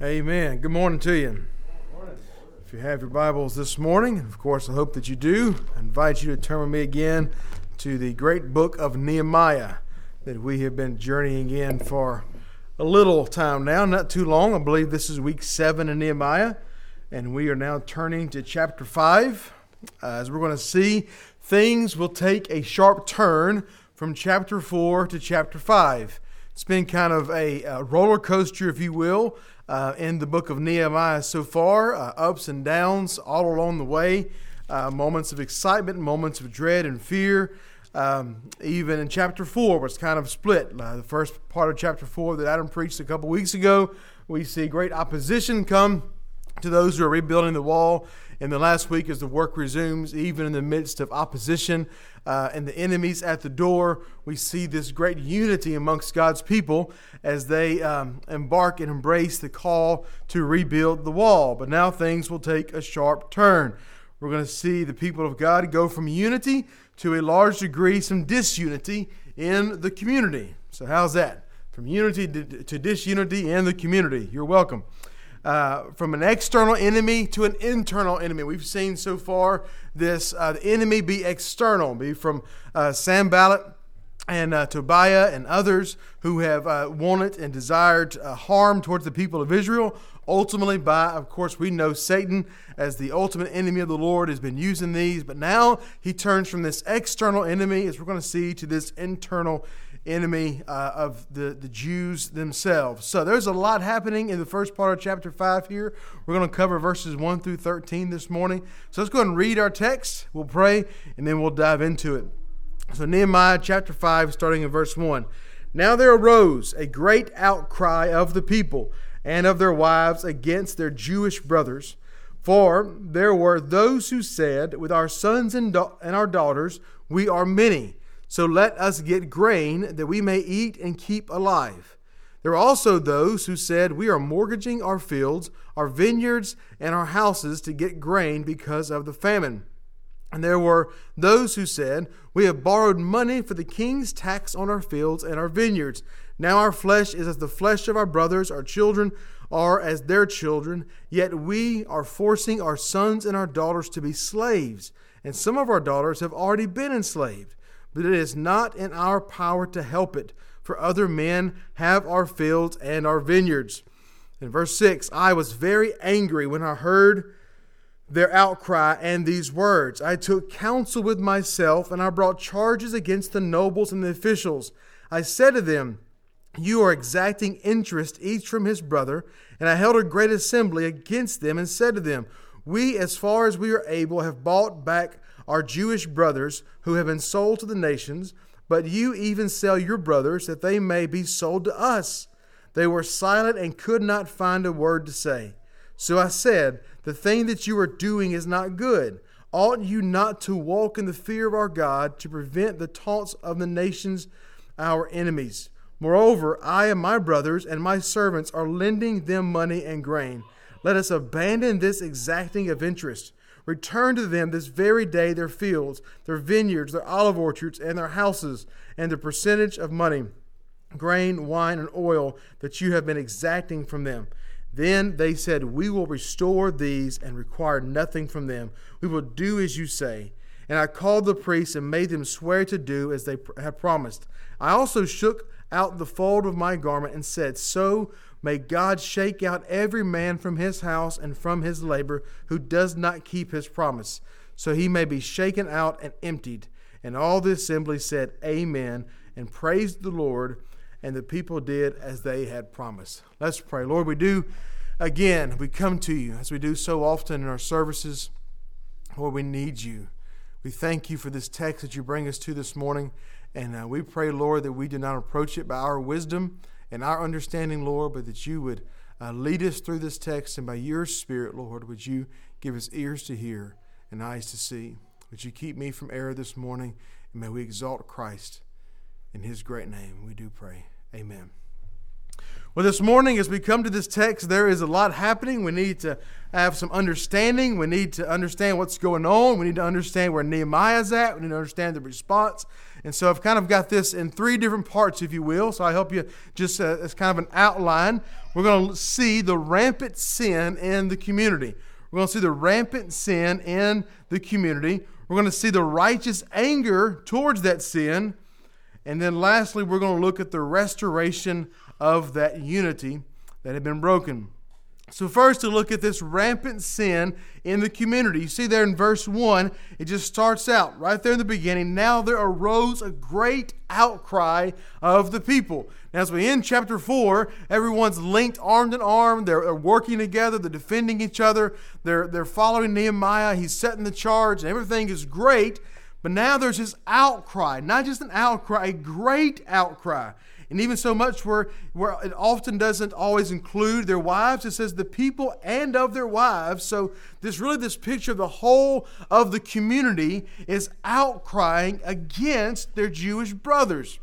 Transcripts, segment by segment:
Amen. Good morning to you. If you have your Bibles this morning, of course, I hope that you do. I invite you to turn with me again to the great book of Nehemiah that we have been journeying in for a little time now, not too long. I believe this is week seven in Nehemiah, and we are now turning to chapter five. Uh, as we're going to see, things will take a sharp turn from chapter four to chapter five. It's been kind of a, a roller coaster, if you will, uh, in the book of Nehemiah so far, uh, ups and downs all along the way, uh, moments of excitement, moments of dread and fear. Um, even in chapter 4, was kind of split. Uh, the first part of chapter 4 that Adam preached a couple weeks ago, we see great opposition come to those who are rebuilding the wall. In the last week, as the work resumes, even in the midst of opposition uh, and the enemies at the door, we see this great unity amongst God's people as they um, embark and embrace the call to rebuild the wall. But now things will take a sharp turn. We're going to see the people of God go from unity to a large degree some disunity in the community. So, how's that? From unity to disunity in the community. You're welcome uh, from an external enemy to an internal enemy. We've seen so far this uh, enemy be external, be from uh, Sanballat and uh, Tobiah and others who have uh, wanted and desired uh, harm towards the people of Israel. Ultimately, by, of course, we know Satan as the ultimate enemy of the Lord has been using these, but now he turns from this external enemy, as we're going to see, to this internal enemy uh, of the, the Jews themselves. So there's a lot happening in the first part of chapter 5 here. We're going to cover verses 1 through 13 this morning. So let's go ahead and read our text. We'll pray, and then we'll dive into it. So, Nehemiah chapter 5, starting in verse 1. Now there arose a great outcry of the people and of their wives against their Jewish brothers. For there were those who said, With our sons and, da- and our daughters we are many so let us get grain that we may eat and keep alive. There were also those who said, We are mortgaging our fields, our vineyards, and our houses to get grain because of the famine. And there were those who said, We have borrowed money for the king's tax on our fields and our vineyards. Now our flesh is as the flesh of our brothers, our children are as their children, yet we are forcing our sons and our daughters to be slaves, and some of our daughters have already been enslaved but it is not in our power to help it, for other men have our fields and our vineyards. In verse 6, I was very angry when I heard their outcry and these words. I took counsel with myself, and I brought charges against the nobles and the officials. I said to them, You are exacting interest each from his brother. And I held a great assembly against them and said to them, We, as far as we are able, have bought back our Jewish brothers who have been sold to the nations, but you even sell your brothers that they may be sold to us. They were silent and could not find a word to say. So I said, The thing that you are doing is not good. Ought you not to walk in the fear of our God to prevent the taunts of the nations, our enemies? Moreover, I and my brothers and my servants are lending them money and grain. Let us abandon this exacting of interest. Return to them this very day their fields, their vineyards, their olive orchards, and their houses, and the percentage of money, grain, wine, and oil that you have been exacting from them. Then they said, We will restore these and require nothing from them. We will do as you say. And I called the priests and made them swear to do as they had promised. I also shook out the fold of my garment and said, So May God shake out every man from his house and from his labor who does not keep his promise, so he may be shaken out and emptied. And all the assembly said, Amen, and praised the Lord. And the people did as they had promised. Let's pray. Lord, we do again, we come to you as we do so often in our services. Lord, we need you. We thank you for this text that you bring us to this morning. And uh, we pray, Lord, that we do not approach it by our wisdom and our understanding, Lord, but that you would uh, lead us through this text, and by your Spirit, Lord, would you give us ears to hear and eyes to see. Would you keep me from error this morning, and may we exalt Christ in his great name. We do pray. Amen. Well, this morning, as we come to this text, there is a lot happening. We need to have some understanding. We need to understand what's going on. We need to understand where Nehemiah's at. We need to understand the response. And so I've kind of got this in three different parts, if you will. So I help you just uh, as kind of an outline. We're going to see the rampant sin in the community. We're going to see the rampant sin in the community. We're going to see the righteous anger towards that sin. And then lastly, we're going to look at the restoration of that unity that had been broken. So, first, to look at this rampant sin in the community. You see there in verse 1, it just starts out right there in the beginning. Now there arose a great outcry of the people. Now, as we end chapter 4, everyone's linked arm in arm. They're, they're working together, they're defending each other, they're, they're following Nehemiah. He's setting the charge, and everything is great. But now there's this outcry, not just an outcry, a great outcry. And even so much where, where it often doesn't always include their wives, it says the people and of their wives. So this really this picture of the whole of the community is outcrying against their Jewish brothers.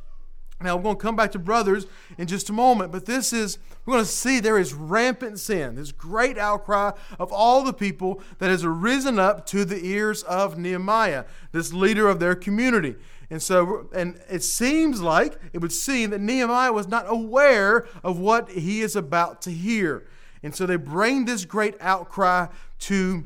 Now, we're going to come back to brothers in just a moment, but this is, we're going to see there is rampant sin, this great outcry of all the people that has arisen up to the ears of Nehemiah, this leader of their community. And so, and it seems like, it would seem that Nehemiah was not aware of what he is about to hear. And so they bring this great outcry to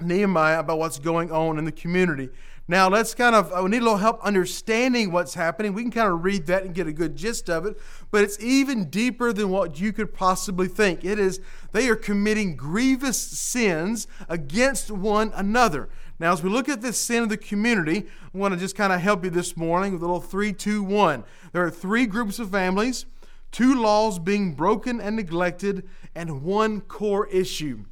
Nehemiah about what's going on in the community. Now, let's kind of, we need a little help understanding what's happening. We can kind of read that and get a good gist of it, but it's even deeper than what you could possibly think. It is, they are committing grievous sins against one another. Now, as we look at this sin of the community, I want to just kind of help you this morning with a little three, two, one. There are three groups of families, two laws being broken and neglected, and one core issue.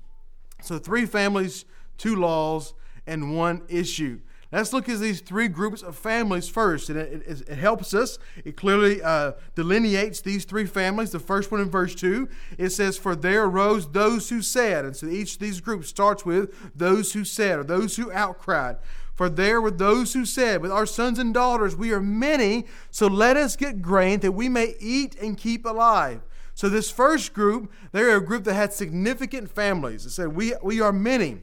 So, three families, two laws, and one issue. Let's look at these three groups of families first. And it, it, it helps us. It clearly uh, delineates these three families. The first one in verse 2, it says, For there arose those who said. And so each of these groups starts with those who said, or those who outcried. For there were those who said, With our sons and daughters we are many, so let us get grain that we may eat and keep alive. So this first group, they're a group that had significant families. It said, We, we are many.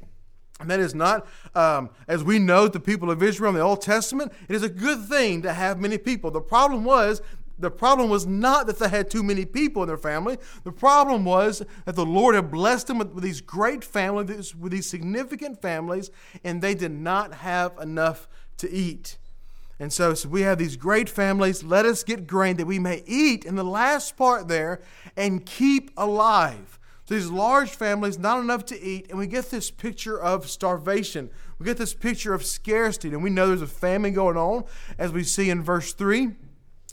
And that is not, um, as we know, the people of Israel in the Old Testament, it is a good thing to have many people. The problem was, the problem was not that they had too many people in their family. The problem was that the Lord had blessed them with, with these great families, with these significant families, and they did not have enough to eat. And so, so we have these great families. Let us get grain that we may eat, in the last part there, and keep alive. These large families, not enough to eat, and we get this picture of starvation. We get this picture of scarcity, and we know there's a famine going on, as we see in verse 3.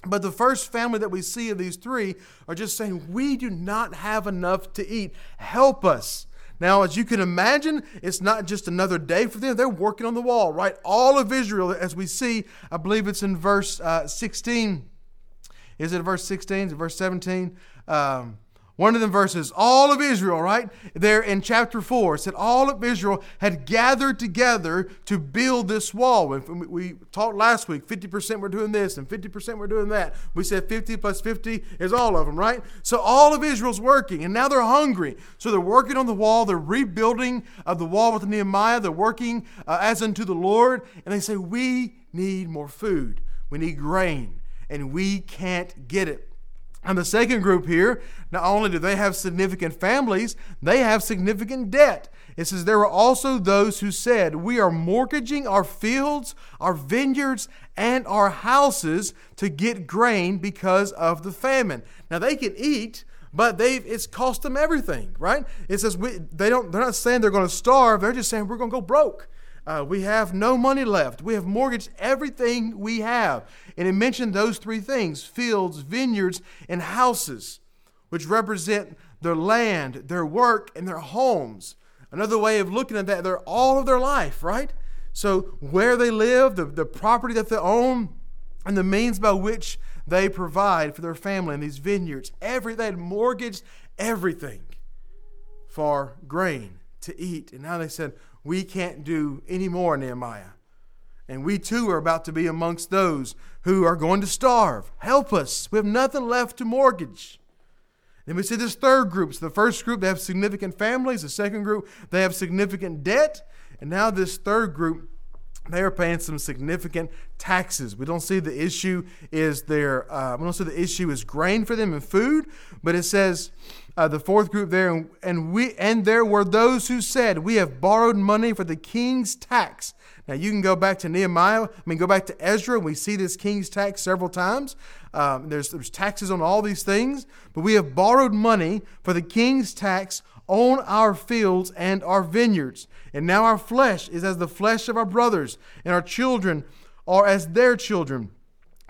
But the first family that we see of these three are just saying, We do not have enough to eat. Help us. Now, as you can imagine, it's not just another day for them. They're working on the wall, right? All of Israel, as we see, I believe it's in verse uh, 16. Is it verse 16? Is it verse 17? Um, one of them verses, all of Israel, right? There in chapter 4, said all of Israel had gathered together to build this wall. We talked last week, 50% were doing this and 50% were doing that. We said 50 plus 50 is all of them, right? So all of Israel's working, and now they're hungry. So they're working on the wall. They're rebuilding of the wall with Nehemiah. They're working uh, as unto the Lord. And they say, We need more food. We need grain, and we can't get it. And the second group here, not only do they have significant families, they have significant debt. It says, There were also those who said, We are mortgaging our fields, our vineyards, and our houses to get grain because of the famine. Now they can eat, but they've it's cost them everything, right? It says we, they don't they're not saying they're going to starve, they're just saying we're going to go broke. Uh, we have no money left. We have mortgaged everything we have. And it mentioned those three things fields, vineyards, and houses, which represent their land, their work, and their homes. Another way of looking at that, they're all of their life, right? So, where they live, the, the property that they own, and the means by which they provide for their family in these vineyards. Every, they had mortgaged everything for grain to eat. And now they said, we can't do any more, Nehemiah. And we too are about to be amongst those who are going to starve. Help us. We have nothing left to mortgage. Then we see this third group. So the first group, they have significant families. The second group, they have significant debt. And now this third group, they are paying some significant taxes. We don't see the issue is their uh, we don't see the issue is grain for them and food, but it says uh, the fourth group there, and we and there were those who said, "We have borrowed money for the king's tax." Now you can go back to Nehemiah. I mean, go back to Ezra, and we see this king's tax several times. Um, there's there's taxes on all these things, but we have borrowed money for the king's tax on our fields and our vineyards. And now our flesh is as the flesh of our brothers, and our children are as their children.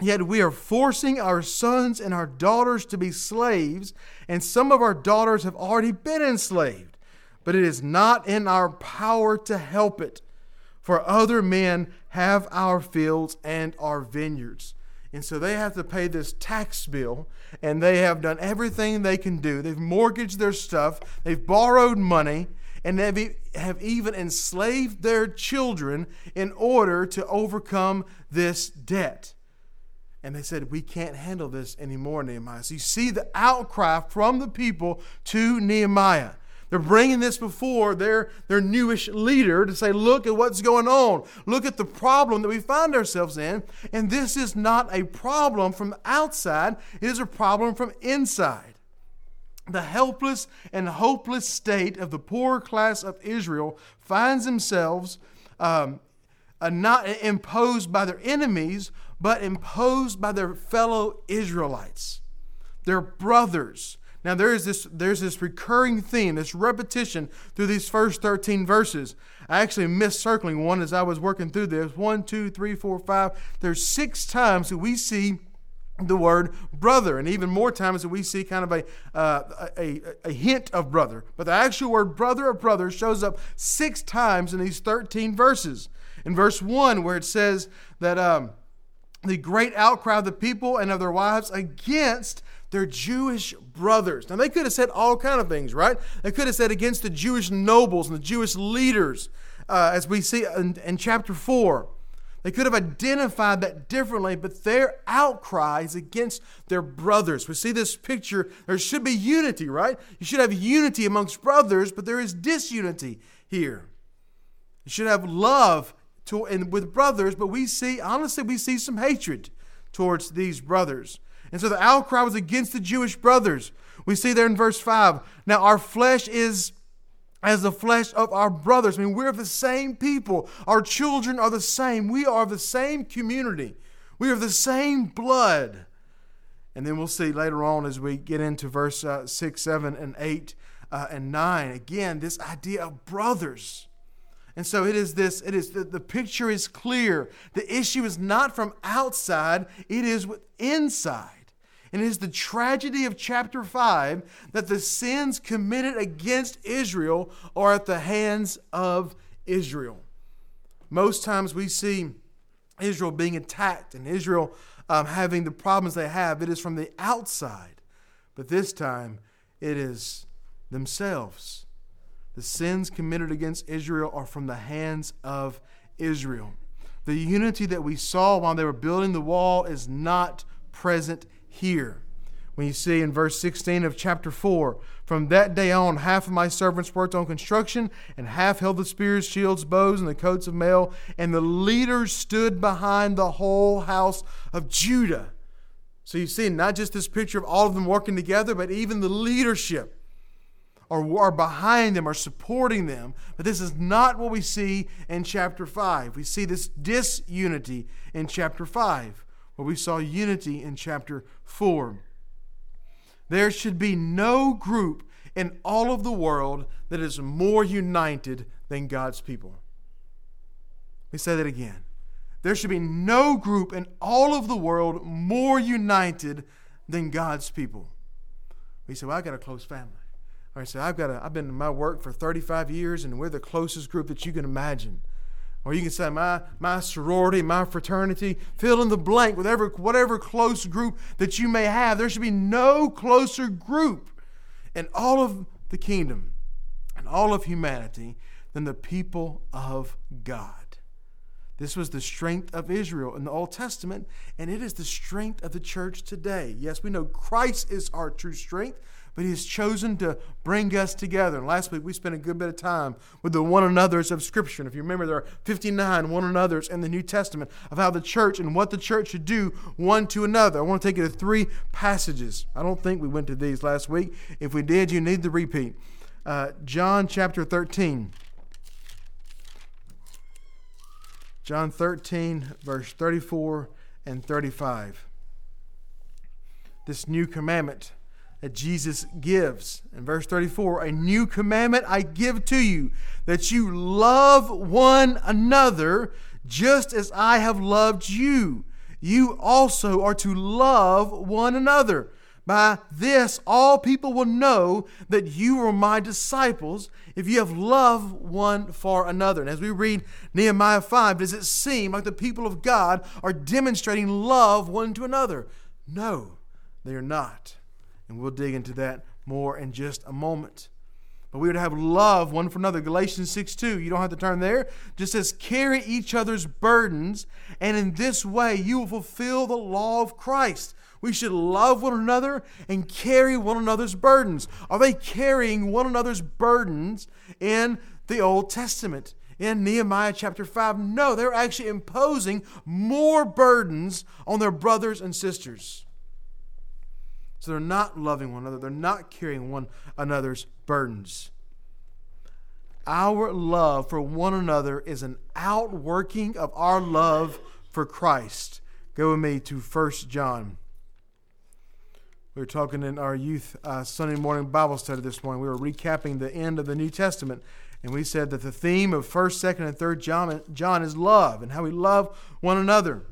Yet we are forcing our sons and our daughters to be slaves, and some of our daughters have already been enslaved. But it is not in our power to help it, for other men have our fields and our vineyards. And so they have to pay this tax bill, and they have done everything they can do. They've mortgaged their stuff, they've borrowed money, and they have even enslaved their children in order to overcome this debt. And they said, We can't handle this anymore, Nehemiah. So you see the outcry from the people to Nehemiah. They're bringing this before their, their newish leader to say, look at what's going on. Look at the problem that we find ourselves in. And this is not a problem from outside, it is a problem from inside. The helpless and hopeless state of the poor class of Israel finds themselves um, uh, not imposed by their enemies, but imposed by their fellow Israelites, their brothers now there is this there's this recurring theme, this repetition through these first 13 verses. I actually missed circling one as I was working through this. One, two, three, four, five. There's six times that we see the word brother, and even more times that we see kind of a, uh, a, a, hint of brother. But the actual word brother or brother shows up six times in these 13 verses. In verse 1, where it says that um, the great outcry of the people and of their wives against their Jewish brothers. Now they could have said all kind of things, right? They could have said against the Jewish nobles and the Jewish leaders, uh, as we see in, in chapter four. They could have identified that differently, but their outcry is against their brothers. We see this picture. There should be unity, right? You should have unity amongst brothers, but there is disunity here. You should have love to, and with brothers, but we see, honestly, we see some hatred towards these brothers. And so the outcry was against the Jewish brothers. We see there in verse 5. Now, our flesh is as the flesh of our brothers. I mean, we're the same people. Our children are the same. We are the same community. We are the same blood. And then we'll see later on as we get into verse uh, 6, 7, and 8 uh, and 9. Again, this idea of brothers. And so it is this, it is the, the picture is clear. The issue is not from outside, it is inside. And it is the tragedy of chapter 5 that the sins committed against Israel are at the hands of Israel. Most times we see Israel being attacked and Israel um, having the problems they have. It is from the outside. But this time it is themselves. The sins committed against Israel are from the hands of Israel. The unity that we saw while they were building the wall is not present here. When you see in verse 16 of chapter 4, from that day on, half of my servants worked on construction, and half held the spears, shields, bows, and the coats of mail, and the leaders stood behind the whole house of Judah. So you see not just this picture of all of them working together, but even the leadership are, are behind them, are supporting them. But this is not what we see in chapter 5. We see this disunity in chapter 5 where we saw unity in chapter 4. There should be no group in all of the world that is more united than God's people. Let me say that again. There should be no group in all of the world more united than God's people. We say, Well, I got a close family. Or I say, I've got a, I've been in my work for 35 years and we're the closest group that you can imagine. Or you can say my, my sorority, my fraternity, fill in the blank, whatever, whatever close group that you may have. There should be no closer group in all of the kingdom and all of humanity than the people of God. This was the strength of Israel in the Old Testament, and it is the strength of the church today. Yes, we know Christ is our true strength, but He has chosen to bring us together. And last week we spent a good bit of time with the one another's of Scripture. And if you remember, there are 59 one another's in the New Testament of how the church and what the church should do one to another. I want to take you to three passages. I don't think we went to these last week. If we did, you need to repeat. Uh, John chapter 13. John 13, verse 34 and 35. This new commandment that Jesus gives. In verse 34, a new commandment I give to you, that you love one another just as I have loved you. You also are to love one another. By this, all people will know that you are my disciples if you have love one for another. And as we read Nehemiah 5, does it seem like the people of God are demonstrating love one to another? No, they are not. And we'll dig into that more in just a moment. But we would have love one for another. Galatians 6 2, you don't have to turn there. Just says, carry each other's burdens, and in this way you will fulfill the law of Christ. We should love one another and carry one another's burdens. Are they carrying one another's burdens in the Old Testament? In Nehemiah chapter 5, no, they're actually imposing more burdens on their brothers and sisters. So they're not loving one another, they're not carrying one another's burdens. Our love for one another is an outworking of our love for Christ. Go with me to 1 John we were talking in our youth uh, Sunday morning Bible study this morning. We were recapping the end of the New Testament, and we said that the theme of 1st, 2nd, and 3rd John, John is love and how we love one another.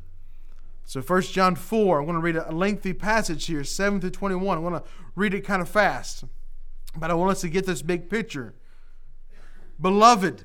So 1 John 4, I'm going to read a lengthy passage here, 7 through 21. I want to read it kind of fast, but I want us to get this big picture. Beloved,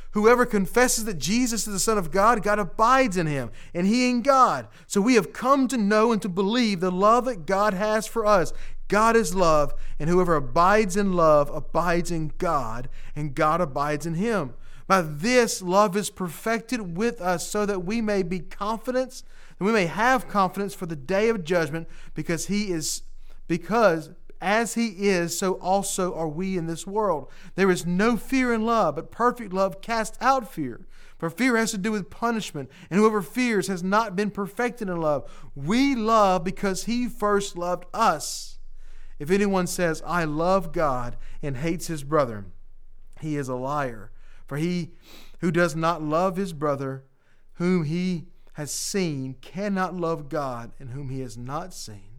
whoever confesses that Jesus is the Son of God, God abides in him and he in God. So we have come to know and to believe the love that God has for us. God is love, and whoever abides in love abides in God, and God abides in him. By this, love is perfected with us so that we may be confident and we may have confidence for the day of judgment because he is because as he is so also are we in this world. There is no fear in love but perfect love casts out fear. For fear has to do with punishment and whoever fears has not been perfected in love. We love because he first loved us. If anyone says i love god and hates his brother he is a liar. For he who does not love his brother whom he has seen cannot love God in whom he has not seen.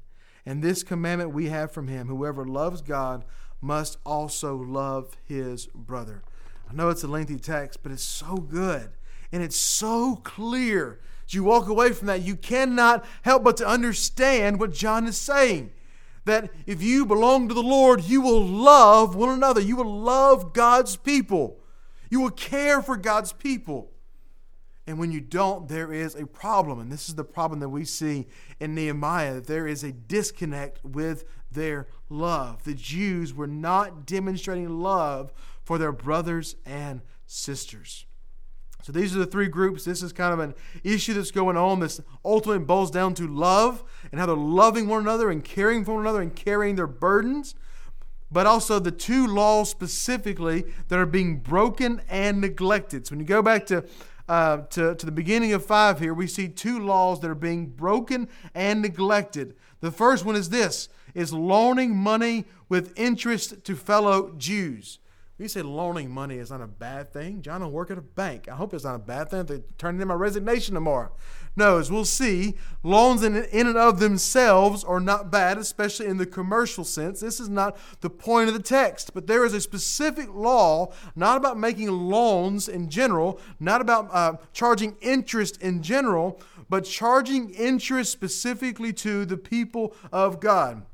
And this commandment we have from him whoever loves God must also love his brother. I know it's a lengthy text, but it's so good and it's so clear. As you walk away from that, you cannot help but to understand what John is saying. That if you belong to the Lord, you will love one another. You will love God's people. You will care for God's people. And when you don't, there is a problem. And this is the problem that we see in Nehemiah that there is a disconnect with their love. The Jews were not demonstrating love for their brothers and sisters. So these are the three groups. This is kind of an issue that's going on. This ultimately boils down to love and how they're loving one another and caring for one another and carrying their burdens. But also the two laws specifically that are being broken and neglected. So when you go back to uh, to, to the beginning of 5 here, we see two laws that are being broken and neglected. The first one is this is loaning money with interest to fellow Jews. You say loaning money is not a bad thing. John, I work at a bank. I hope it's not a bad thing if they turn in my resignation tomorrow. No, as we'll see, loans in, in and of themselves are not bad, especially in the commercial sense. This is not the point of the text, but there is a specific law, not about making loans in general, not about uh, charging interest in general, but charging interest specifically to the people of God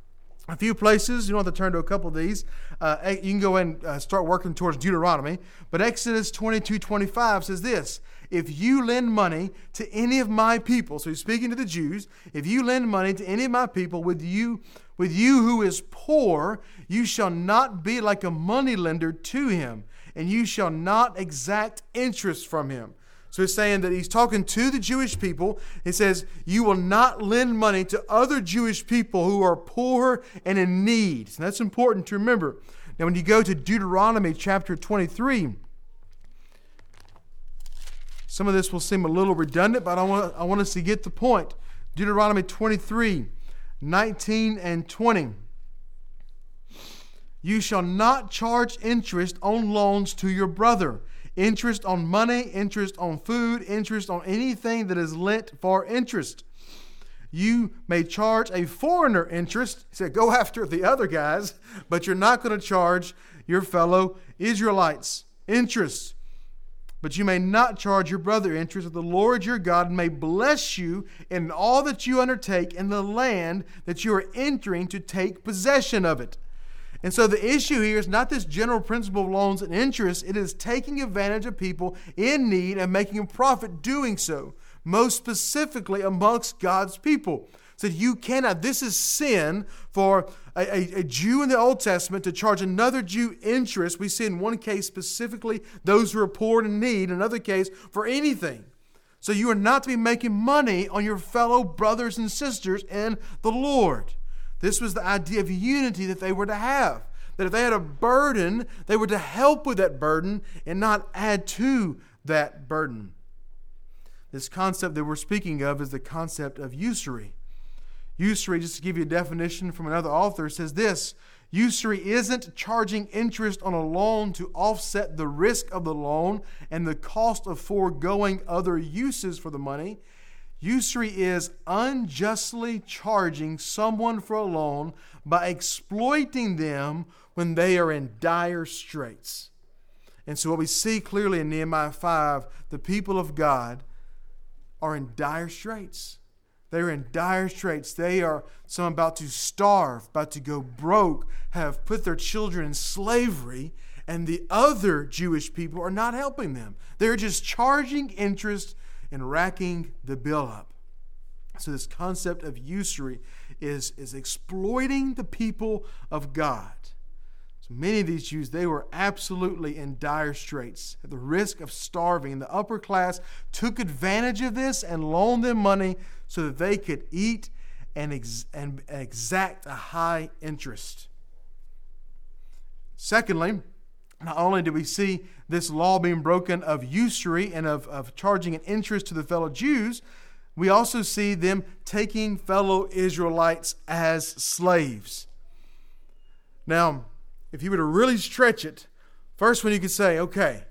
a few places. You don't have to turn to a couple of these. Uh, you can go and uh, start working towards Deuteronomy. But Exodus 22 25 says this If you lend money to any of my people, so he's speaking to the Jews, if you lend money to any of my people with you, with you who is poor, you shall not be like a money lender to him, and you shall not exact interest from him. So he's saying that he's talking to the Jewish people. He says, You will not lend money to other Jewish people who are poor and in need. And that's important to remember. Now, when you go to Deuteronomy chapter 23, some of this will seem a little redundant, but I want, I want us to get the point. Deuteronomy 23, 19 and 20. You shall not charge interest on loans to your brother interest on money, interest on food, interest on anything that is lent for interest. You may charge a foreigner interest. He said, go after the other guys, but you're not going to charge your fellow Israelites interest. But you may not charge your brother interest, that the Lord your God may bless you in all that you undertake in the land that you are entering to take possession of it. And so the issue here is not this general principle of loans and interest, it is taking advantage of people in need and making a profit doing so, most specifically amongst God's people. So you cannot, this is sin for a, a, a, Jew in the Old Testament to charge another Jew interest. We see in one case specifically those who are poor and in need, in another case for anything. So you are not to be making money on your fellow brothers and sisters in the Lord. This was the idea of unity that they were to have. That if they had a burden, they were to help with that burden and not add to that burden. This concept that we're speaking of is the concept of usury. Usury, just to give you a definition from another author, says this Usury isn't charging interest on a loan to offset the risk of the loan and the cost of foregoing other uses for the money. Usury is unjustly charging someone for a loan by exploiting them when they are in dire straits. And so, what we see clearly in Nehemiah 5, the people of God are in dire straits. They're in dire straits. They are some about to starve, about to go broke, have put their children in slavery, and the other Jewish people are not helping them. They're just charging interest and racking the bill up. So, this concept of usury is, is exploiting the people of God. So, many of these Jews, they were absolutely in dire straits, at the risk of starving. The upper class took advantage of this and loaned them money so that they could eat and, ex- and exact a high interest. Secondly, not only do we see this law being broken of usury and of, of charging an interest to the fellow Jews, we also see them taking fellow Israelites as slaves. Now, if you were to really stretch it, first one you could say, okay,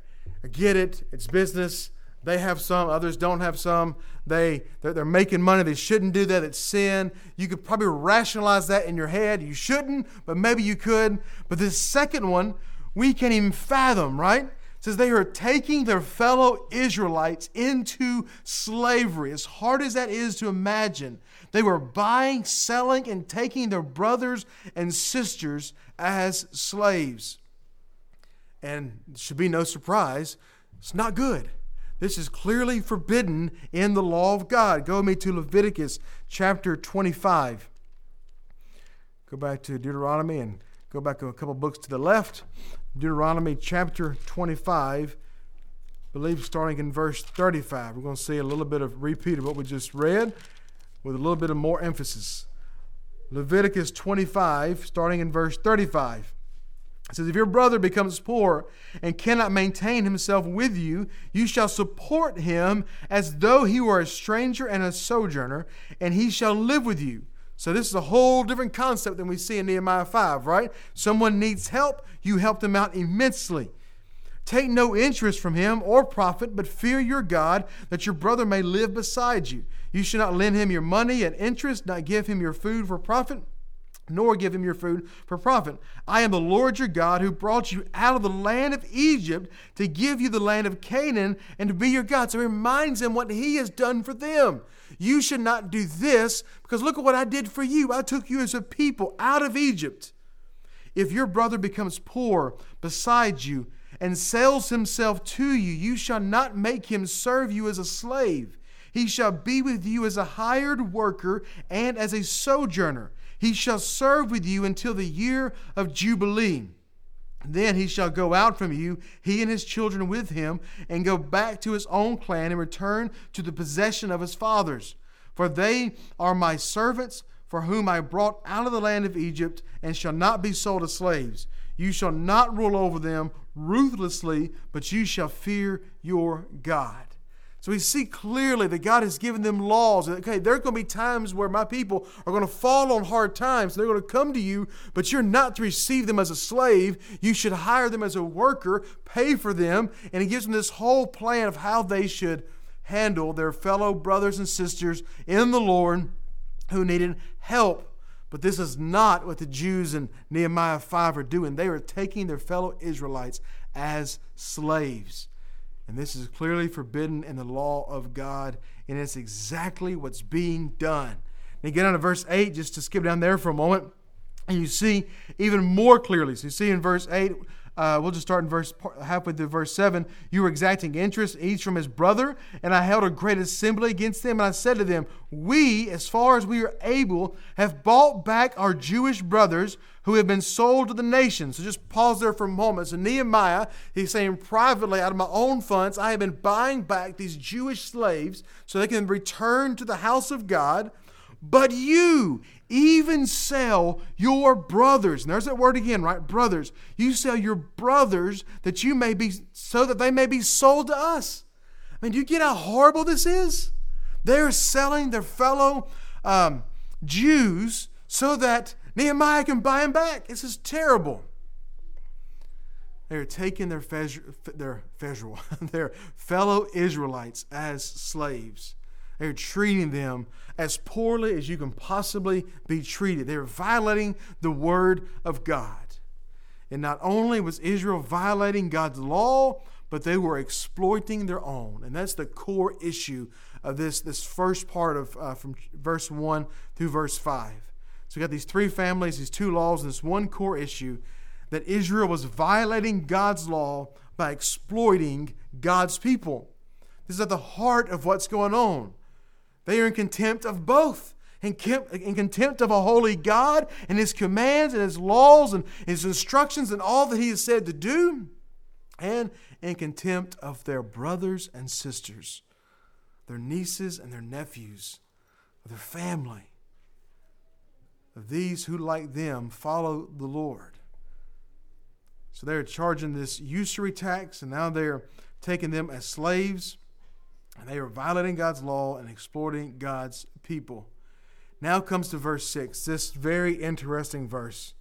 I get it, it's business. They have some, others don't have some. They they're, they're, making money. They shouldn't do that. It's sin. You could probably rationalize that in your head. You shouldn't, but maybe you could. But this second one, we can't even fathom, right? It says they are taking their fellow Israelites into slavery. As hard as that is to imagine, they were buying, selling, and taking their brothers and sisters as slaves. And should be no surprise, it's not good. This is clearly forbidden in the law of God. Go with me to Leviticus chapter 25. Go back to Deuteronomy and go back a couple books to the left. Deuteronomy chapter 25, I believe starting in verse 35. We're going to see a little bit of repeat of what we just read with a little bit of more emphasis. Leviticus 25, starting in verse 35. It says, If your brother becomes poor and cannot maintain himself with you, you shall support him as though he were a stranger and a sojourner, and he shall live with you. So this is a whole different concept than we see in Nehemiah 5, right? Someone needs help, you help them out immensely. Take no interest from him or profit, but fear your God, that your brother may live beside you. You should not lend him your money at interest, not give him your food for profit, nor give him your food for profit. I am the Lord your God who brought you out of the land of Egypt to give you the land of Canaan and to be your God. So he reminds them what he has done for them. You should not do this because look at what I did for you. I took you as a people out of Egypt. If your brother becomes poor beside you, and sells himself to you, you shall not make him serve you as a slave. He shall be with you as a hired worker and as a sojourner. He shall serve with you until the year of Jubilee. Then he shall go out from you, he and his children with him, and go back to his own clan and return to the possession of his fathers. For they are my servants, for whom I brought out of the land of Egypt, and shall not be sold as slaves. You shall not rule over them ruthlessly, but you shall fear your God. So we see clearly that God has given them laws. Okay, there are going to be times where my people are going to fall on hard times. They're going to come to you, but you're not to receive them as a slave. You should hire them as a worker, pay for them, and He gives them this whole plan of how they should handle their fellow brothers and sisters in the Lord who needed help. But this is not what the Jews in Nehemiah 5 are doing. They are taking their fellow Israelites as slaves. And this is clearly forbidden in the law of God, and it's exactly what's being done. And get on to verse 8, just to skip down there for a moment, and you see even more clearly. So you see in verse 8, uh, we'll just start in verse halfway through verse 7. You were exacting interest, each from his brother, and I held a great assembly against them. And I said to them, We, as far as we are able, have bought back our Jewish brothers who have been sold to the nations. So just pause there for a moment. So Nehemiah, he's saying privately, out of my own funds, I have been buying back these Jewish slaves so they can return to the house of God. But you, even sell your brothers. And there's that word again, right? Brothers. You sell your brothers that you may be, so that they may be sold to us. I mean, do you get how horrible this is? They're selling their fellow um, Jews so that Nehemiah can buy them back. This is terrible. They're taking their, their, their fellow Israelites as slaves. They're treating them as poorly as you can possibly be treated. They're violating the word of God. And not only was Israel violating God's law, but they were exploiting their own. And that's the core issue of this, this first part of uh, from verse 1 through verse 5. So we got these three families, these two laws, and this one core issue that Israel was violating God's law by exploiting God's people. This is at the heart of what's going on. They are in contempt of both. In, contempt of a holy God and His commands and His laws and His instructions and all that He has said to do, and in contempt of their brothers and sisters, their nieces and their nephews, their family, of these who, like them, follow the Lord. So they're charging this usury tax, and now they're taking them as slaves. And they are violating God's law and exploiting God's people. Now comes to verse 6, this very interesting verse.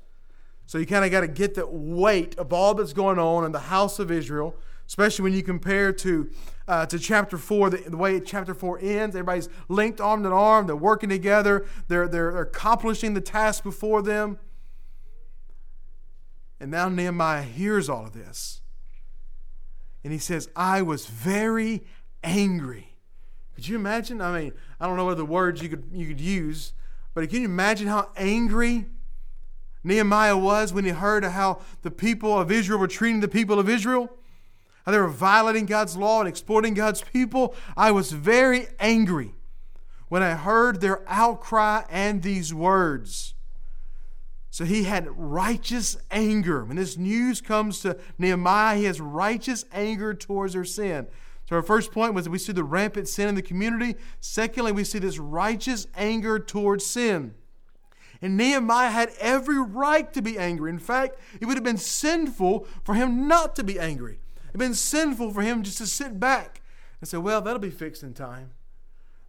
So you kind of got to get the weight of all that's going on in the house of Israel, especially when you compare to, uh, to chapter 4, the, the, way chapter 4 ends. Everybody's linked arm in arm, they're working together, they're, they're, they're accomplishing the task before them. And now Nehemiah hears all of this. And he says, I was very angry. Could you imagine? I mean, I don't know what the words you could you could use, but can you imagine how angry Nehemiah was when he heard how the people of Israel were treating the people of Israel? How they were violating God's law and exploiting God's people? I was very angry when I heard their outcry and these words. So he had righteous anger. When this news comes to Nehemiah, he has righteous anger towards their sin. So, our first point was that we see the rampant sin in the community. Secondly, we see this righteous anger towards sin. And Nehemiah had every right to be angry. In fact, it would have been sinful for him not to be angry. It would have been sinful for him just to sit back and say, well, that'll be fixed in time.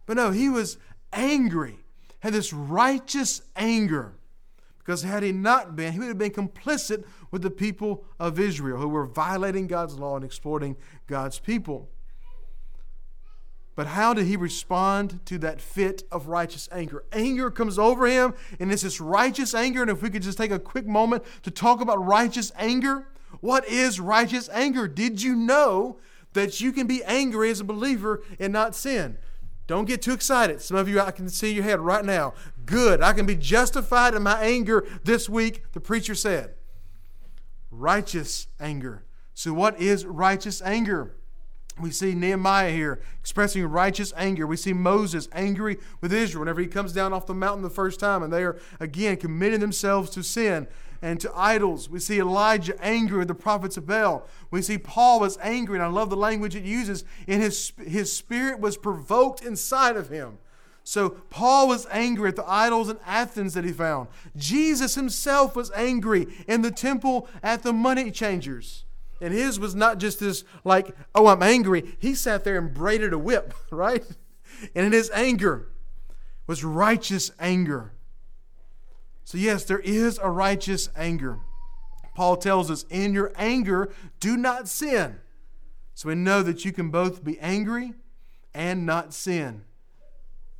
But no, he was angry. had this righteous anger. Because had he not been, he would have been complicit with the people of Israel who were violating God's law and exploiting God's people. But how did he respond to that fit of righteous anger? Anger comes over him, and it's this righteous anger. And if we could just take a quick moment to talk about righteous anger, what is righteous anger? Did you know that you can be angry as a believer and not sin? Don't get too excited. Some of you, I can see your head right now. Good. I can be justified in my anger this week, the preacher said. Righteous anger. So, what is righteous anger? We see Nehemiah here expressing righteous anger. We see Moses angry with Israel whenever he comes down off the mountain the first time, and they are again committing themselves to sin and to idols. We see Elijah angry with the prophets of Baal. We see Paul was angry, and I love the language it uses. In his his spirit was provoked inside of him. So Paul was angry at the idols in Athens that he found. Jesus himself was angry in the temple at the money changers. And his was not just this, like, oh, I'm angry. He sat there and braided a whip, right? And in his anger was righteous anger. So, yes, there is a righteous anger. Paul tells us, in your anger, do not sin. So we know that you can both be angry and not sin.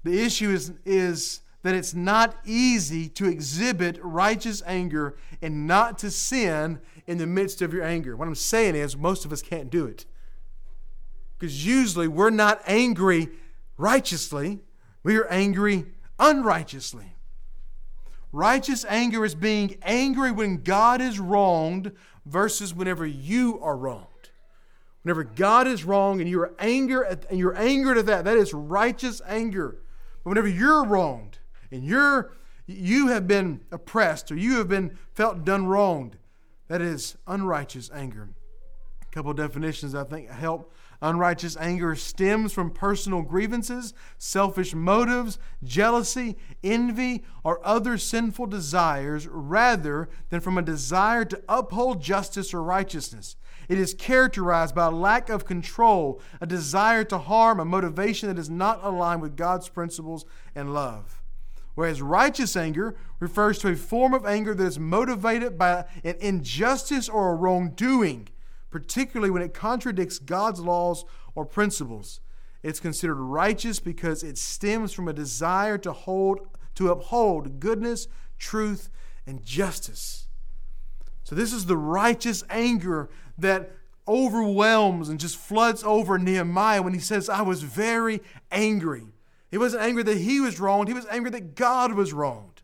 The issue is, is that it's not easy to exhibit righteous anger and not to sin in the midst of your anger. What I'm saying is, most of us can't do it. Because usually we're not angry righteously, we are angry unrighteously. Righteous anger is being angry when God is wronged versus whenever you are wronged. Whenever God is wrong and you're anger and you're angered at that, that is righteous anger. But whenever you're wronged, and you're you have been oppressed or you have been felt done wronged, that is unrighteous anger. A couple definitions I think help. Unrighteous anger stems from personal grievances, selfish motives, jealousy, envy, or other sinful desires rather than from a desire to uphold justice or righteousness. It is characterized by a lack of control, a desire to harm, a motivation that is not aligned with God's principles and love. Whereas righteous anger refers to a form of anger that is motivated by an injustice or a wrongdoing, particularly when it contradicts God's laws or principles. It's considered righteous because it stems from a desire to hold to uphold goodness, truth, and justice. So this is the righteous anger that overwhelms and just floods over Nehemiah when he says, I was very angry. He wasn't angry that he was wronged, he was angry that God was wronged.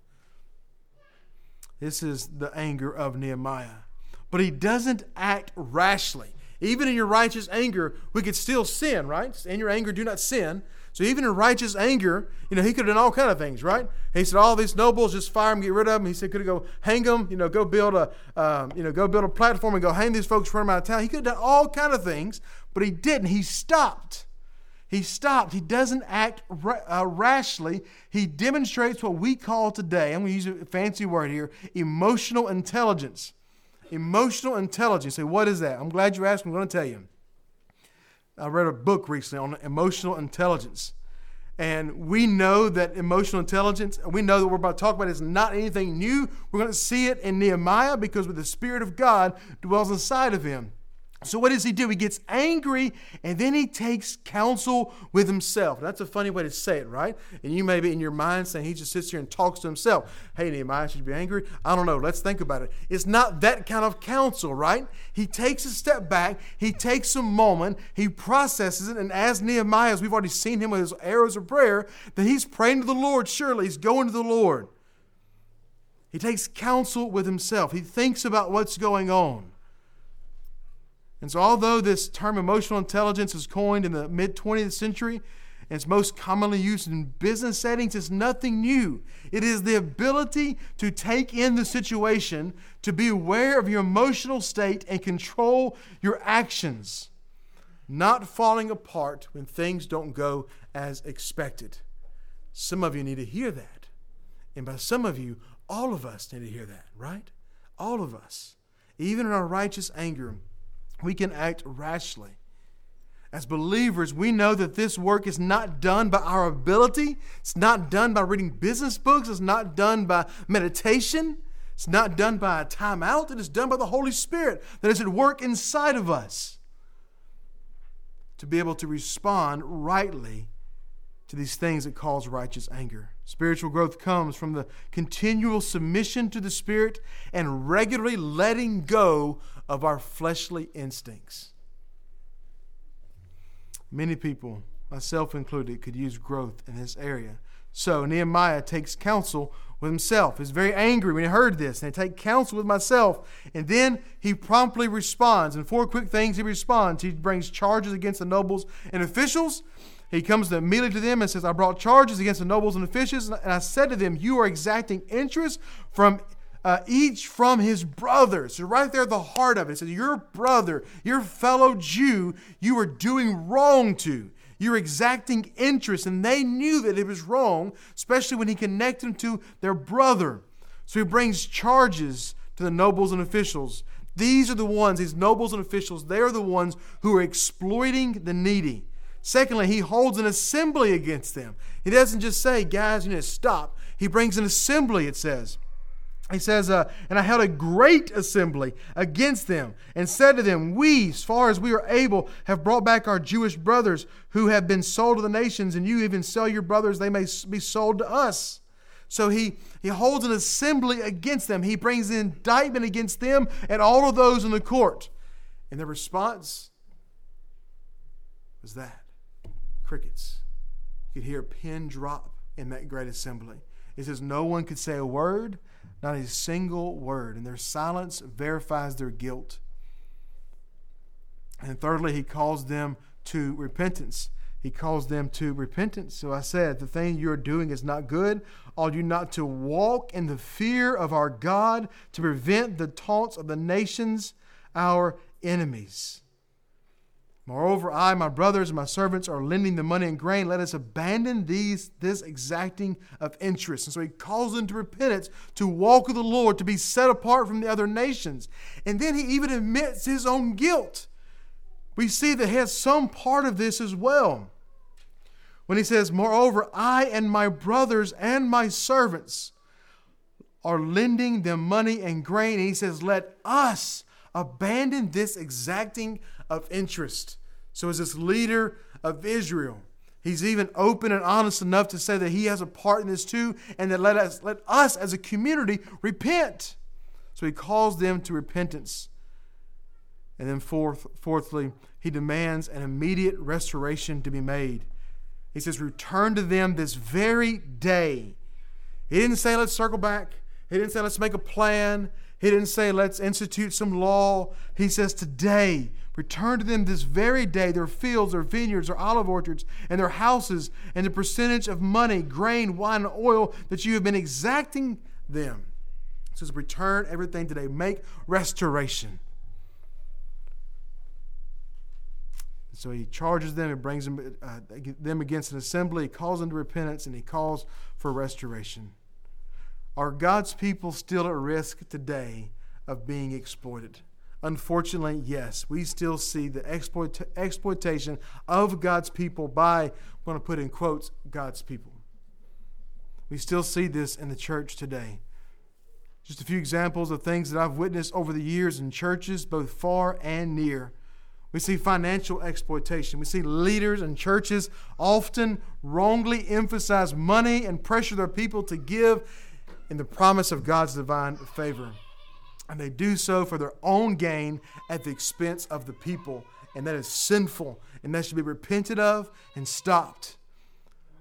This is the anger of Nehemiah. But he doesn't act rashly. Even in your righteous anger, we could still sin, right? In your anger, do not sin. So even in righteous anger, you know, he could have done all kind of things, right? He said, all these nobles, just fire them, get rid of them. He said, could have go hang them, you know, go build a, um, you know, go build a platform and go hang these folks, run them out of town. He could have done all kind of things, but he didn't. He stopped. He stopped. He doesn't act uh, rashly. He demonstrates what we call today, I'm going to use a fancy word here, emotional intelligence. Emotional intelligence. Say, what is that? I'm glad you asked. I'm going to tell you. I read a book recently on emotional intelligence. And we know that emotional intelligence, we know that we're about to talk about is not anything new. We're going to see it in Nehemiah because with the Spirit of God dwells inside of him. So, what does he do? He gets angry and then he takes counsel with himself. That's a funny way to say it, right? And you may be in your mind saying he just sits here and talks to himself. Hey, Nehemiah, should you be angry? I don't know. Let's think about it. It's not that kind of counsel, right? He takes a step back, he takes a moment, he processes it, and as Nehemiah, as we've already seen him with his arrows of prayer, that he's praying to the Lord, surely he's going to the Lord. He takes counsel with himself, he thinks about what's going on. And so, although this term emotional intelligence is coined in the mid 20th century and it's most commonly used in business settings, it's nothing new. It is the ability to take in the situation, to be aware of your emotional state, and control your actions, not falling apart when things don't go as expected. Some of you need to hear that. And by some of you, all of us need to hear that, right? All of us. Even in our righteous anger, we can act rashly. As believers, we know that this work is not done by our ability. It's not done by reading business books. It's not done by meditation. It's not done by a timeout. It is done by the Holy Spirit that is at work inside of us to be able to respond rightly to these things that cause righteous anger. Spiritual growth comes from the continual submission to the Spirit and regularly letting go of our fleshly instincts. Many people, myself included, could use growth in this area. So Nehemiah takes counsel with himself. He's very angry when he heard this, and I take counsel with myself. And then he promptly responds. And four quick things he responds. He brings charges against the nobles and officials. He comes immediately to them and says, I brought charges against the nobles and officials, and I said to them, You are exacting interest from uh, each from his brother. So, right there at the heart of it, it says, Your brother, your fellow Jew, you are doing wrong to. You're exacting interest, and they knew that it was wrong, especially when he connected them to their brother. So he brings charges to the nobles and officials. These are the ones, these nobles and officials, they are the ones who are exploiting the needy. Secondly, he holds an assembly against them. He doesn't just say, guys, you need to stop. He brings an assembly, it says. He says, uh, And I held a great assembly against them and said to them, We, as far as we are able, have brought back our Jewish brothers who have been sold to the nations, and you even sell your brothers, they may be sold to us. So he, he holds an assembly against them. He brings an indictment against them and all of those in the court. And their response was that crickets. You could hear a pin drop in that great assembly. It says, No one could say a word, not a single word. And their silence verifies their guilt. And thirdly, he calls them to repentance. He calls them to repentance. So I said, The thing you're doing is not good. Ought you not to walk in the fear of our God to prevent the taunts of the nations, our enemies? Moreover, I, my brothers, and my servants are lending the money and grain. Let us abandon these this exacting of interest. And so he calls them to repentance, to walk with the Lord, to be set apart from the other nations. And then he even admits his own guilt. We see that he has some part of this as well. When he says, Moreover, I and my brothers and my servants are lending them money and grain. And he says, Let us abandon this exacting of interest. So, as this leader of Israel, he's even open and honest enough to say that he has a part in this too, and that let us, let us as a community repent. So, he calls them to repentance. And then, fourth, fourthly, he demands an immediate restoration to be made. He says, Return to them this very day. He didn't say, Let's circle back. He didn't say, Let's make a plan. He didn't say, let's institute some law. He says, today, return to them this very day their fields, their vineyards, their olive orchards, and their houses, and the percentage of money, grain, wine, and oil that you have been exacting them. He says, return everything today. Make restoration. So he charges them and brings them, uh, them against an assembly. He calls them to repentance and he calls for restoration. Are God's people still at risk today of being exploited? Unfortunately, yes. We still see the exploit- exploitation of God's people by, I'm going to put in quotes, God's people. We still see this in the church today. Just a few examples of things that I've witnessed over the years in churches, both far and near. We see financial exploitation. We see leaders and churches often wrongly emphasize money and pressure their people to give in the promise of God's divine favor. And they do so for their own gain at the expense of the people. And that is sinful, and that should be repented of and stopped.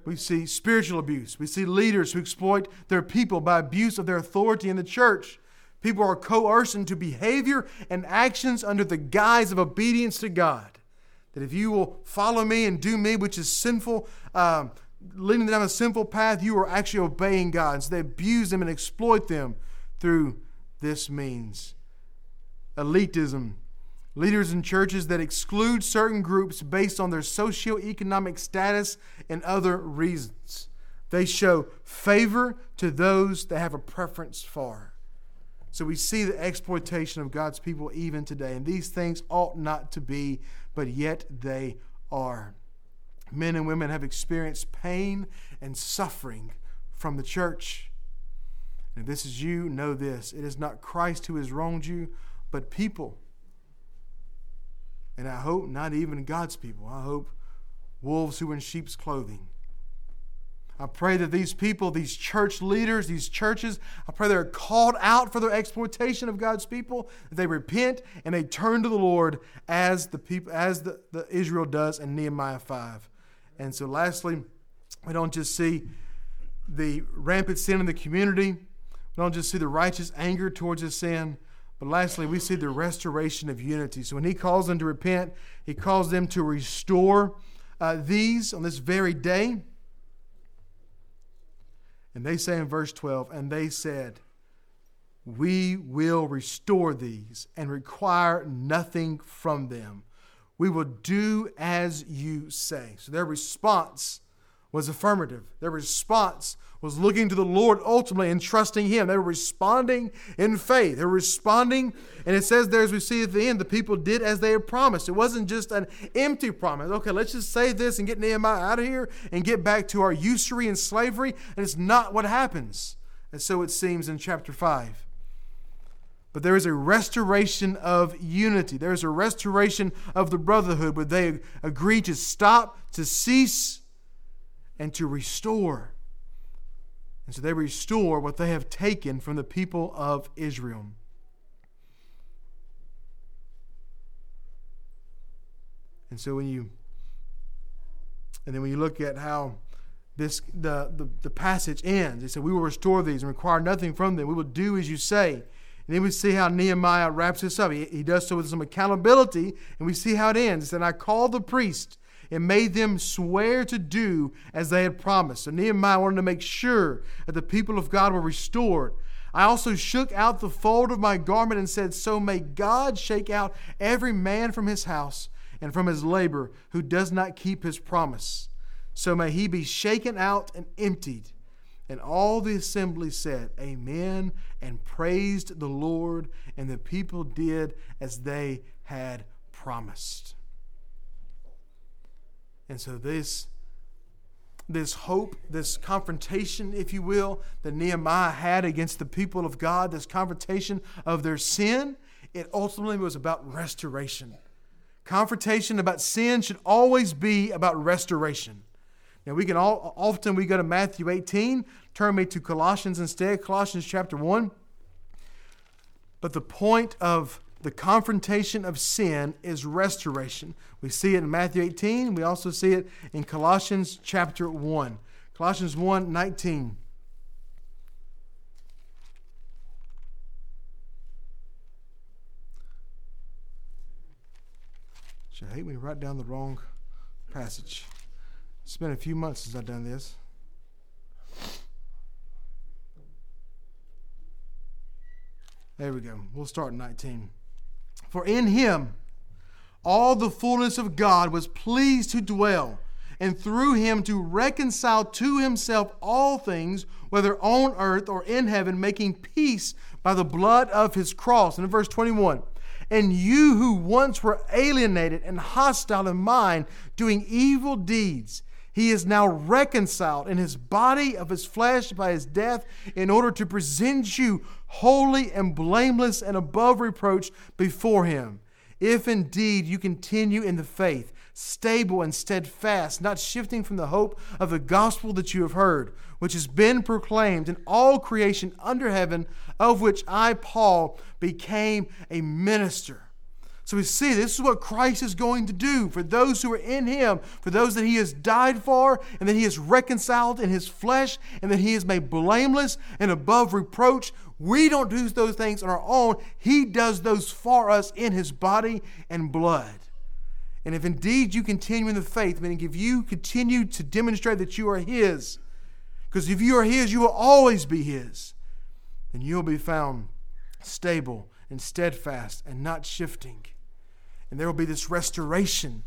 We see spiritual abuse. We see leaders who exploit their people by abuse of their authority in the church. People are coerced into behavior and actions under the guise of obedience to God. That if you will follow me and do me, which is sinful, um, leading them down a sinful path, you are actually obeying God. And so they abuse them and exploit them through this means. Elitism. Leaders in churches that exclude certain groups based on their socioeconomic status and other reasons. They show favor to those that have a preference for. So we see the exploitation of God's people even today. And these things ought not to be, but yet they are. Men and women have experienced pain and suffering from the church. And if this is you, know this it is not Christ who has wronged you, but people. And I hope not even God's people. I hope wolves who are in sheep's clothing. I pray that these people, these church leaders, these churches, I pray they're called out for their exploitation of God's people, that they repent and they turn to the Lord as the people as the, the Israel does in Nehemiah 5. And so lastly, we don't just see the rampant sin in the community, don't just see the righteous anger towards his sin, but lastly, we see the restoration of unity. So when he calls them to repent, he calls them to restore uh, these on this very day. And they say in verse 12, and they said, We will restore these and require nothing from them. We will do as you say. So their response was affirmative. Their response was looking to the Lord ultimately and trusting Him. They were responding in faith. They were responding, and it says there, as we see at the end, the people did as they had promised. It wasn't just an empty promise. Okay, let's just say this and get Nehemiah out of here and get back to our usury and slavery. And it's not what happens. And so it seems in chapter 5. But there is a restoration of unity. There is a restoration of the brotherhood where they agree to stop, to cease, and to restore. And so they restore what they have taken from the people of Israel. And so when you and then when you look at how this the, the, the passage ends, he said, We will restore these and require nothing from them. We will do as you say. And then we see how Nehemiah wraps this up. He, he does so with some accountability, and we see how it ends. Said, I called the priest and made them swear to do as they had promised. So Nehemiah wanted to make sure that the people of God were restored. I also shook out the fold of my garment and said, So may God shake out every man from his house and from his labor who does not keep his promise. So may he be shaken out and emptied. And all the assembly said, Amen, and praised the Lord. And the people did as they had promised. And so this this hope, this confrontation, if you will, that Nehemiah had against the people of God, this confrontation of their sin, it ultimately was about restoration. Confrontation about sin should always be about restoration. Now we can all often we go to Matthew 18, turn me to Colossians instead, Colossians chapter 1. But the point of the confrontation of sin is restoration. We see it in Matthew 18. We also see it in Colossians chapter 1. Colossians 1 19. Should hate when you write down the wrong passage. It's been a few months since I've done this. There we go. We'll start in 19. For in him all the fullness of God was pleased to dwell, and through him to reconcile to himself all things, whether on earth or in heaven, making peace by the blood of his cross. And in verse 21, and you who once were alienated and hostile in mind, doing evil deeds, he is now reconciled in his body of his flesh by his death in order to present you holy and blameless and above reproach before him. If indeed you continue in the faith, stable and steadfast, not shifting from the hope of the gospel that you have heard, which has been proclaimed in all creation under heaven, of which I, Paul, became a minister. So we see this is what Christ is going to do for those who are in Him, for those that He has died for, and that He has reconciled in His flesh, and that He has made blameless and above reproach. We don't do those things on our own. He does those for us in His body and blood. And if indeed you continue in the faith, meaning if you continue to demonstrate that you are His, because if you are His, you will always be His, then you'll be found stable and steadfast and not shifting and there will be this restoration.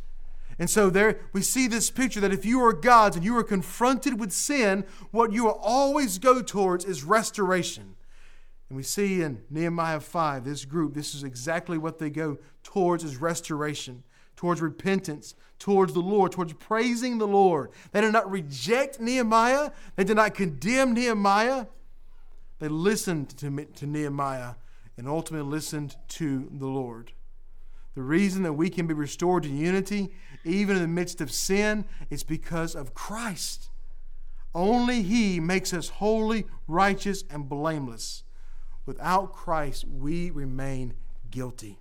And so there we see this picture that if you are God's and you are confronted with sin, what you will always go towards is restoration. And we see in Nehemiah 5, this group, this is exactly what they go towards is restoration. towards repentance, towards the Lord, towards praising the Lord. They did not reject Nehemiah, they did not condemn Nehemiah. They listened to, to Nehemiah and ultimately listened to the Lord. The reason that we can be restored to unity, even in the midst of sin, is because of Christ. Only He makes us holy, righteous, and blameless. Without Christ, we remain guilty.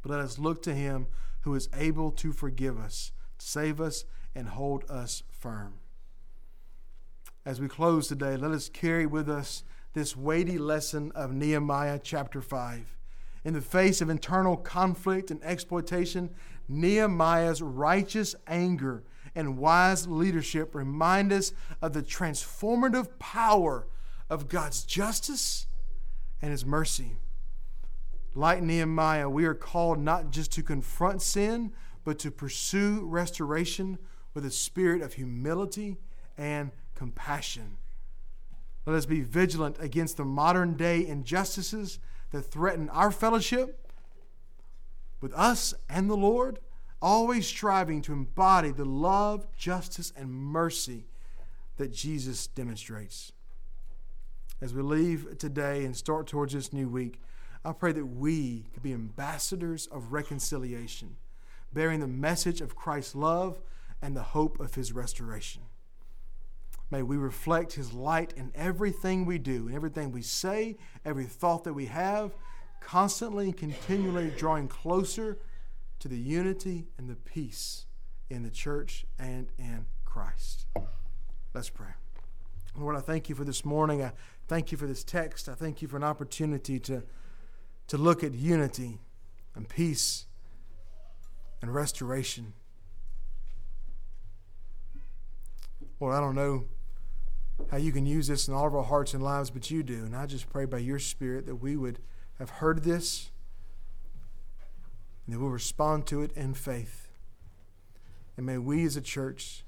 But let us look to Him who is able to forgive us, save us, and hold us firm. As we close today, let us carry with us this weighty lesson of Nehemiah chapter 5. In the face of internal conflict and exploitation, Nehemiah's righteous anger and wise leadership remind us of the transformative power of God's justice and His mercy. Like Nehemiah, we are called not just to confront sin, but to pursue restoration with a spirit of humility and compassion. Let us be vigilant against the modern day injustices that threaten our fellowship with us and the Lord, always striving to embody the love, justice, and mercy that Jesus demonstrates. As we leave today and start towards this new week, I pray that we could be ambassadors of reconciliation, bearing the message of Christ's love and the hope of his restoration. May we reflect his light in everything we do, in everything we say, every thought that we have, constantly and continually drawing closer to the unity and the peace in the church and in Christ. Let's pray. Lord, I thank you for this morning. I thank you for this text. I thank you for an opportunity to, to look at unity and peace and restoration. Lord, I don't know how you can use this in all of our hearts and lives, but you do. And I just pray by your Spirit that we would have heard this and that we'll respond to it in faith. And may we as a church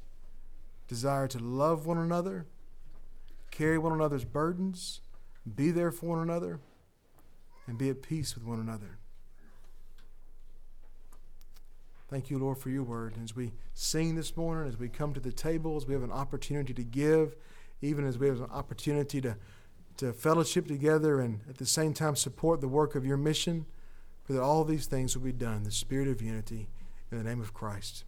desire to love one another, carry one another's burdens, be there for one another, and be at peace with one another. Thank you, Lord, for your word. As we sing this morning, as we come to the table, as we have an opportunity to give, even as we have an opportunity to, to fellowship together and at the same time support the work of your mission, for that all these things will be done the spirit of unity in the name of Christ.